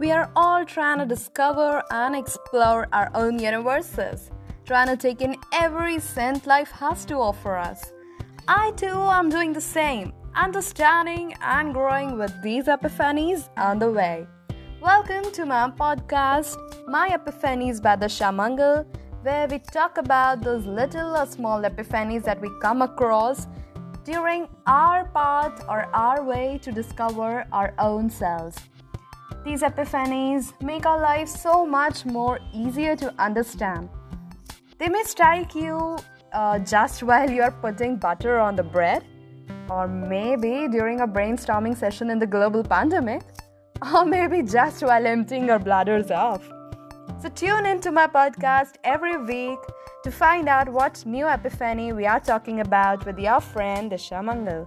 we are all trying to discover and explore our own universes, trying to take in every scent life has to offer us. I too am doing the same, understanding and growing with these epiphanies on the way. Welcome to my podcast, My Epiphanies by Disha Mangal, where we talk about those little or small epiphanies that we come across during our path or our way to discover our own selves. These epiphanies make our lives so much more easier to understand. They may strike you uh, just while you are putting butter on the bread, or maybe during a brainstorming session in the global pandemic, or maybe just while emptying your bladders off. So tune into my podcast every week to find out what new epiphany we are talking about with your friend Disha Mangal.